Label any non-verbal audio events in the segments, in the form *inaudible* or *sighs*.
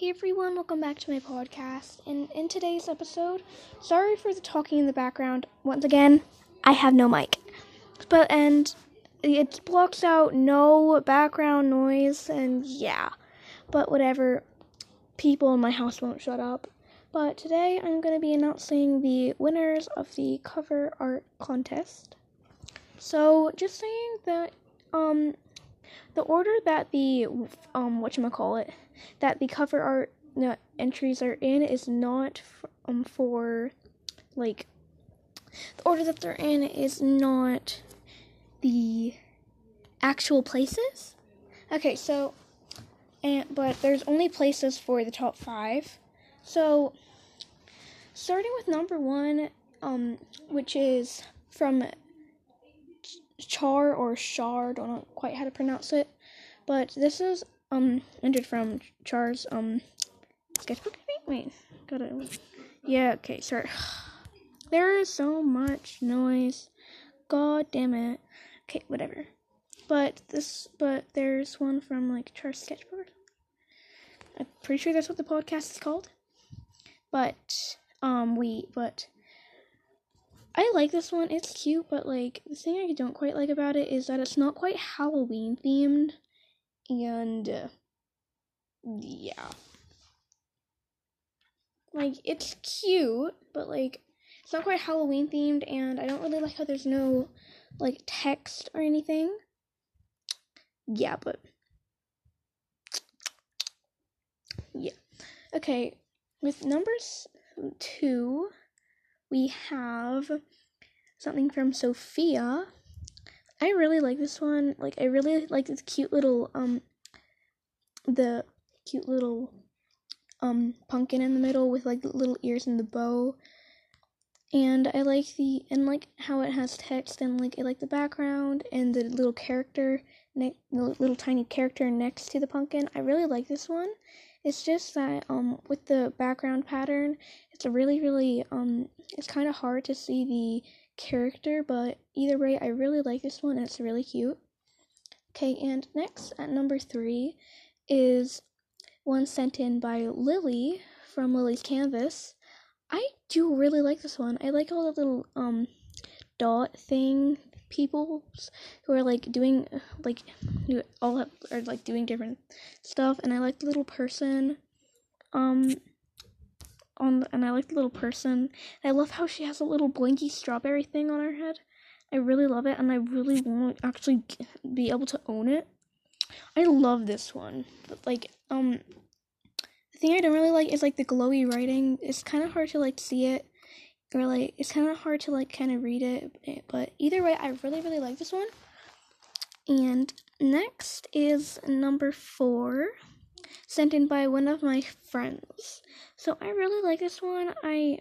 Hey everyone, welcome back to my podcast. And in today's episode, sorry for the talking in the background. Once again, I have no mic. But and it blocks out no background noise and yeah. But whatever, people in my house won't shut up. But today I'm going to be announcing the winners of the cover art contest. So, just saying that um the order that the um what call it that the cover art uh, entries are in is not um for like the order that they're in is not the actual places. Okay, so and but there's only places for the top 5. So starting with number 1 um which is from Char or Shar, don't know quite how to pronounce it. But this is um entered from Char's um sketchbook. Wait, gotta yeah. Okay, sorry. *sighs* There is so much noise. God damn it. Okay, whatever. But this, but there's one from like Char's sketchbook. I'm pretty sure that's what the podcast is called. But um, we but I like this one. It's cute, but like the thing I don't quite like about it is that it's not quite Halloween themed, and uh, yeah, like it's cute, but like it's not quite Halloween themed, and I don't really like how there's no like text or anything. Yeah, but yeah, okay. With numbers two we have something from Sophia. I really like this one. Like I really like this cute little um the cute little um pumpkin in the middle with like little ears and the bow. And I like the and like how it has text and like I like the background and the little character the little tiny character next to the pumpkin. I really like this one. It's just that um with the background pattern, it's a really really um it's kind of hard to see the character, but either way, I really like this one. It's really cute. Okay, and next at number three is one sent in by Lily from Lily's Canvas. I do really like this one. I like all the little um dot thing people who are like doing like all have, are like doing different stuff and I like the little person um on the, and I like the little person. I love how she has a little blinky strawberry thing on her head. I really love it and I really want to actually be able to own it. I love this one. But like um the thing I don't really like is like the glowy writing. It's kind of hard to like see it or like it's kind of hard to like kind of read it eh, but either way i really really like this one. And next is number four sent in by one of my friends. So i really like this one. I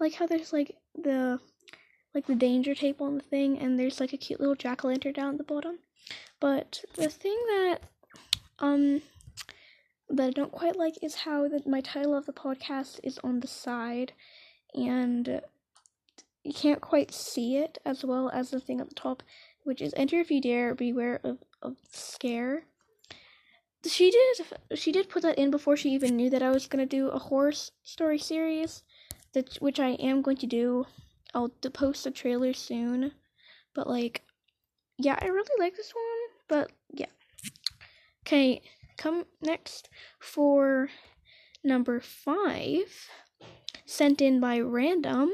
like how there's like the like the danger tape on the thing and there's like a cute little jack-o'-lantern down at the bottom. But the thing that um that i don't quite like is how that my title of the podcast is on the side and you can't quite see it as well as the thing at the top, which is enter if you dare, beware of, of scare. She did she did put that in before she even knew that I was gonna do a horror story series, that which I am going to do. I'll post a trailer soon, but like, yeah, I really like this one. But yeah, okay, come next for number five sent in by random.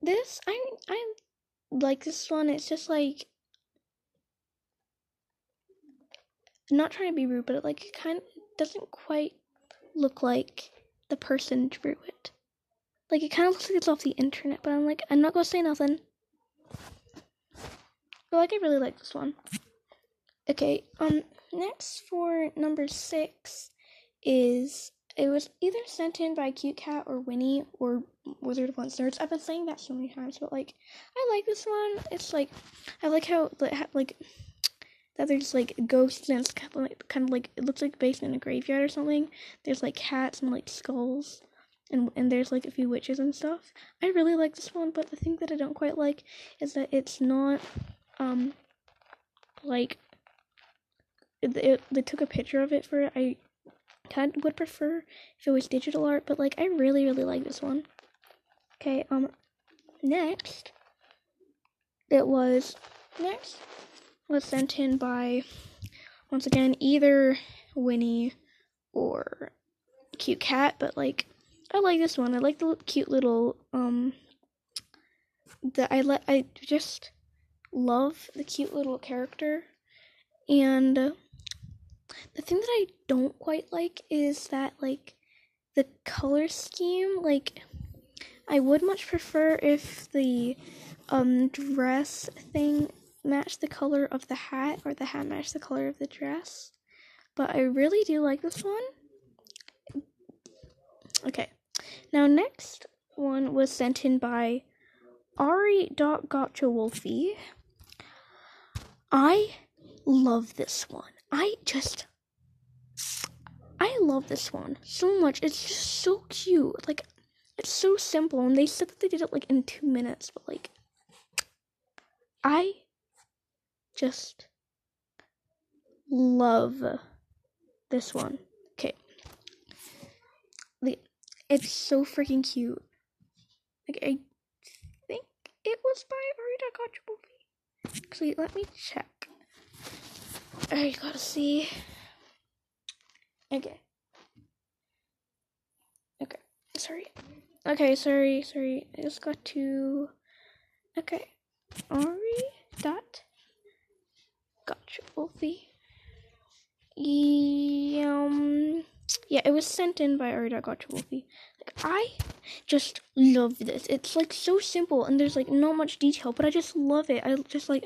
This I I like this one. It's just like not trying to be rude, but it like kind of doesn't quite look like the person drew it. Like it kind of looks like it's off the internet, but I'm like I'm not gonna say nothing. But like I really like this one. Okay, um next for number six is it was either sent in by Cute Cat or Winnie or Wizard of Once Nerds. I've been saying that so many times, but like, I like this one. It's like, I like how like that there's like ghosts and it's kind of like, kind of like it looks like based in a graveyard or something. There's like cats and like skulls. And, and there's like a few witches and stuff. I really like this one, but the thing that I don't quite like is that it's not um like it, it, they took a picture of it for it. I kind would prefer if it was digital art, but like I really really like this one. Okay, um next it was next was sent in by once again either Winnie or cute cat, but like I like this one. I like the cute little um that I let I just love the cute little character and the thing that I don't quite like is that like the color scheme like I would much prefer if the um dress thing matched the color of the hat or the hat matched the color of the dress. But I really do like this one. Okay. Now next one was sent in by Ari Gotcha Wolfie. I love this one. I just I love this one so much. It's just so cute. Like it's so simple and they said that they did it like in 2 minutes, but like I just love this one. Okay. It's so freaking cute. Like I think it was by Arita Gotcha Actually, let me check. I gotta see. Okay. Okay. Sorry. Okay, sorry, sorry. I just got to. Okay. Ari dot. Gotcha, Wolfie. Um. Yeah, it was sent in by Ari dot Gotcha Wolfie. Like I just love this. It's like so simple and there's like not much detail, but I just love it. I just like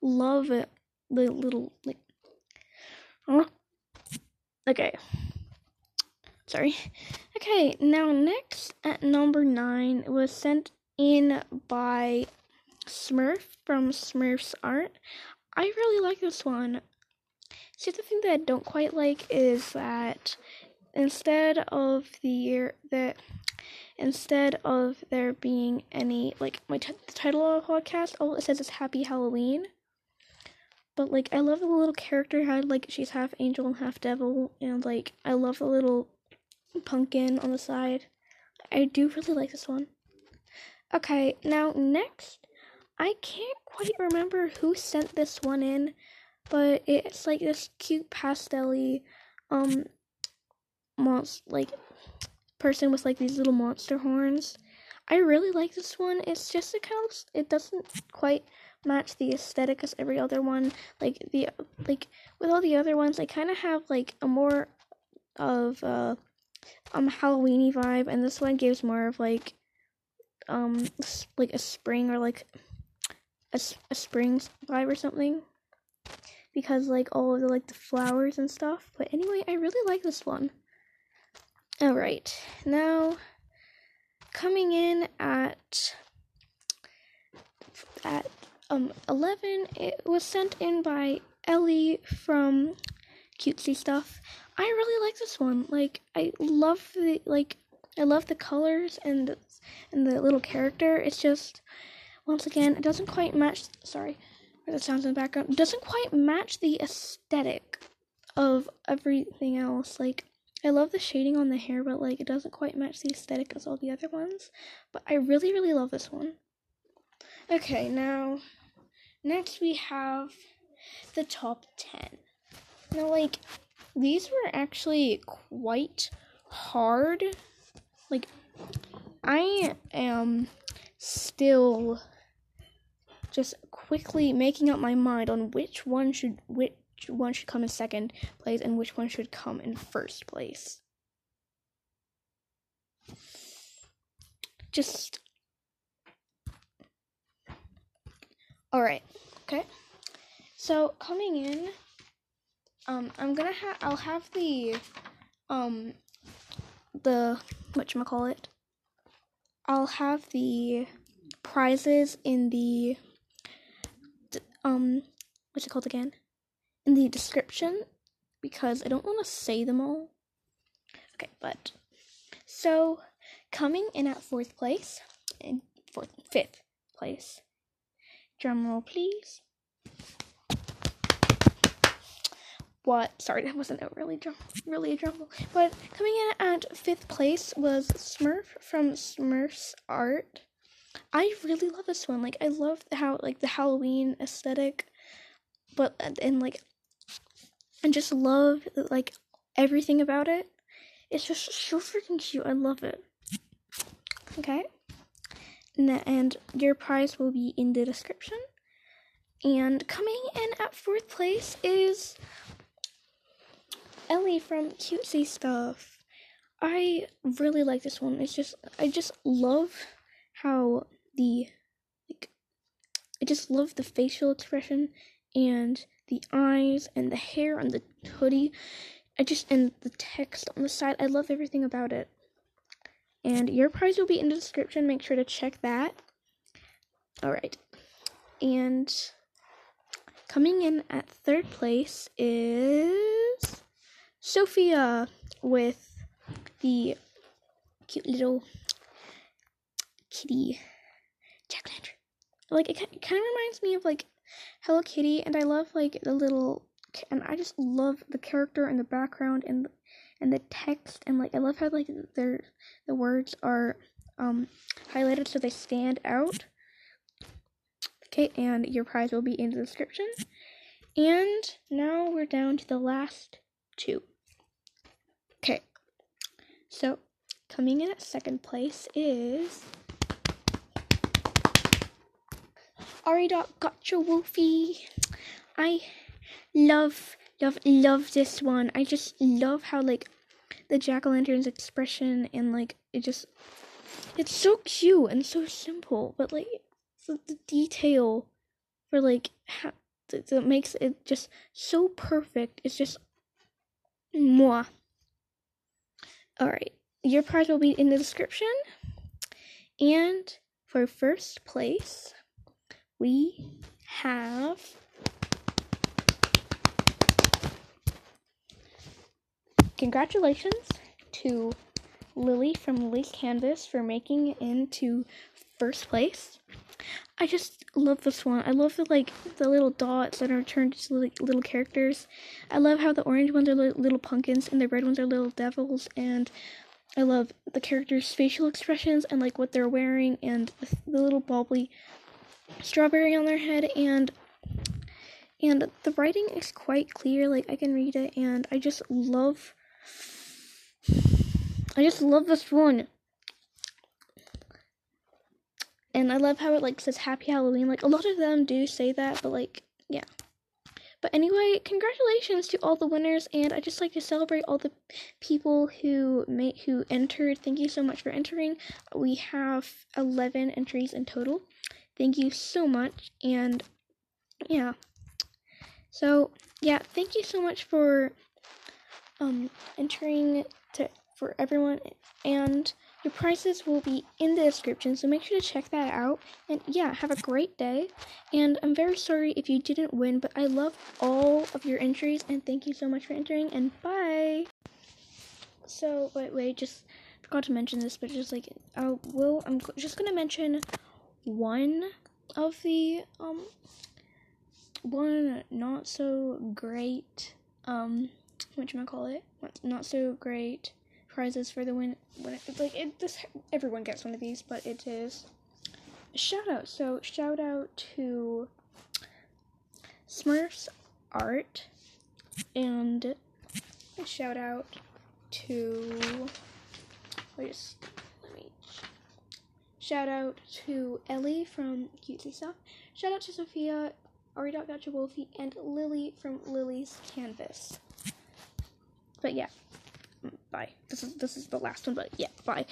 love it. The little like. Okay. Sorry. Okay, now next at number nine was sent in by Smurf from Smurf's Art. I really like this one. See, the thing that I don't quite like is that instead of the year that instead of there being any like my t- the title of the podcast, all it says is Happy Halloween. But like, I love the little character had like she's half angel and half devil, and like I love the little pumpkin on the side. I do really like this one. Okay, now next, I can't quite remember who sent this one in, but it's like this cute pastelly, um, monster like person with like these little monster horns. I really like this one. It's just a kind of it doesn't quite match the aesthetic as every other one. Like the like with all the other ones, they kind of have like a more of uh um Halloweeny vibe, and this one gives more of like um like a spring or like a, a spring vibe or something because like all of the like the flowers and stuff. But anyway, I really like this one. All right, now coming in at at um 11 it was sent in by ellie from cutesy stuff i really like this one like i love the like i love the colors and the, and the little character it's just once again it doesn't quite match sorry the sounds in the background doesn't quite match the aesthetic of everything else like I love the shading on the hair, but like it doesn't quite match the aesthetic as all the other ones. But I really, really love this one. Okay, now Next, we have the top 10. Now, like, these were actually quite hard. Like, I am still just quickly making up my mind on which one should which one should come in second place and which one should come in first place. Just All right. Okay. So coming in, um, I'm gonna have I'll have the, um, the what you call it. I'll have the prizes in the, um, what's it called again? In the description, because I don't want to say them all. Okay, but so coming in at fourth place, and fourth, fifth place Drum roll, please. what? Sorry, that wasn't a really drum, really a drum. But coming in at fifth place was Smurf from Smurfs Art. I really love this one. Like I love how like the Halloween aesthetic, but and like, and just love like everything about it. It's just so freaking cute. I love it. Okay. And your prize will be in the description. And coming in at fourth place is Ellie from Cutesy Stuff. I really like this one. It's just I just love how the like I just love the facial expression and the eyes and the hair on the hoodie. I just and the text on the side. I love everything about it. And your prize will be in the description. Make sure to check that. All right. And Coming in at third place is Sophia with the cute little kitty jack lantern. Like it, kind of reminds me of like Hello Kitty, and I love like the little and I just love the character and the background and and the text and like I love how like their the words are um highlighted so they stand out. Okay, and your prize will be in the description. And now we're down to the last two. Okay, so coming in at second place is Ari Dot Gotcha Wolfie. I love, love, love this one. I just love how like the jack o' lantern's expression and like it just it's so cute and so simple, but like the, the detail for like how that makes it just so perfect. It's just moi. All right, your prize will be in the description. And for first place, we have congratulations to Lily from Lily's Canvas for making it into first place. I just love this one. I love the like the little dots that are turned into like, little characters. I love how the orange ones are li- little pumpkins and the red ones are little devils. And I love the characters' facial expressions and like what they're wearing and the, the little bobbly strawberry on their head and and the writing is quite clear. Like I can read it, and I just love. I just love this one and I love how it like says Happy Halloween. Like a lot of them do say that, but like yeah. But anyway, congratulations to all the winners, and I just like to celebrate all the people who made who entered. Thank you so much for entering. We have eleven entries in total. Thank you so much, and yeah. So yeah, thank you so much for um entering to for everyone and your prices will be in the description, so make sure to check that out. And yeah, have a great day. And I'm very sorry if you didn't win, but I love all of your entries, and thank you so much for entering, and bye! So, wait, wait, just forgot to mention this, but just like, I will, I'm just gonna mention one of the, um, one not so great, um, you call it? Not so great prizes for the win. When it, like it, this everyone gets one of these, but it is shout out. So shout out to Smurfs Art and shout out to wait, let me shout out to Ellie from Cutesy Stuff. Shout out to Sophia, Ari Gotcha Wolfie, and Lily from Lily's Canvas. But yeah bye. This is this is the last one, but yeah, bye.